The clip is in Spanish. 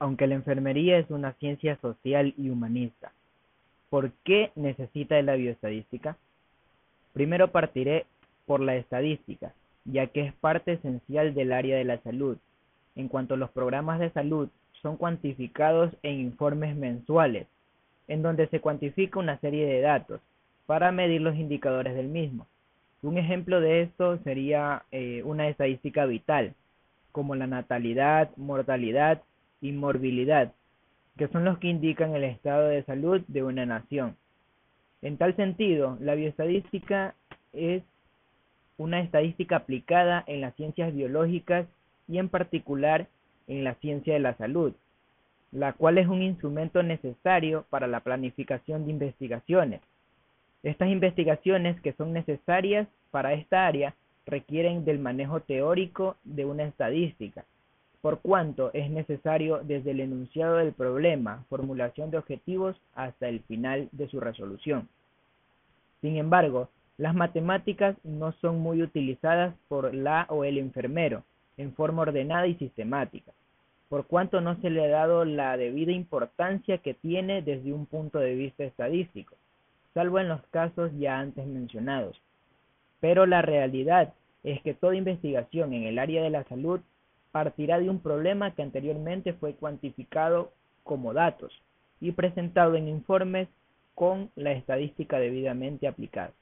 Aunque la enfermería es una ciencia social y humanista, ¿por qué necesita de la bioestadística? Primero partiré por la estadística, ya que es parte esencial del área de la salud, en cuanto los programas de salud son cuantificados en informes mensuales, en donde se cuantifica una serie de datos para medir los indicadores del mismo. Un ejemplo de esto sería eh, una estadística vital, como la natalidad, mortalidad y morbilidad, que son los que indican el estado de salud de una nación. En tal sentido, la bioestadística es una estadística aplicada en las ciencias biológicas y en particular en la ciencia de la salud, la cual es un instrumento necesario para la planificación de investigaciones. Estas investigaciones que son necesarias para esta área requieren del manejo teórico de una estadística, por cuanto es necesario desde el enunciado del problema, formulación de objetivos hasta el final de su resolución. Sin embargo, las matemáticas no son muy utilizadas por la o el enfermero en forma ordenada y sistemática, por cuanto no se le ha dado la debida importancia que tiene desde un punto de vista estadístico, salvo en los casos ya antes mencionados. Pero la realidad es que toda investigación en el área de la salud partirá de un problema que anteriormente fue cuantificado como datos y presentado en informes con la estadística debidamente aplicada.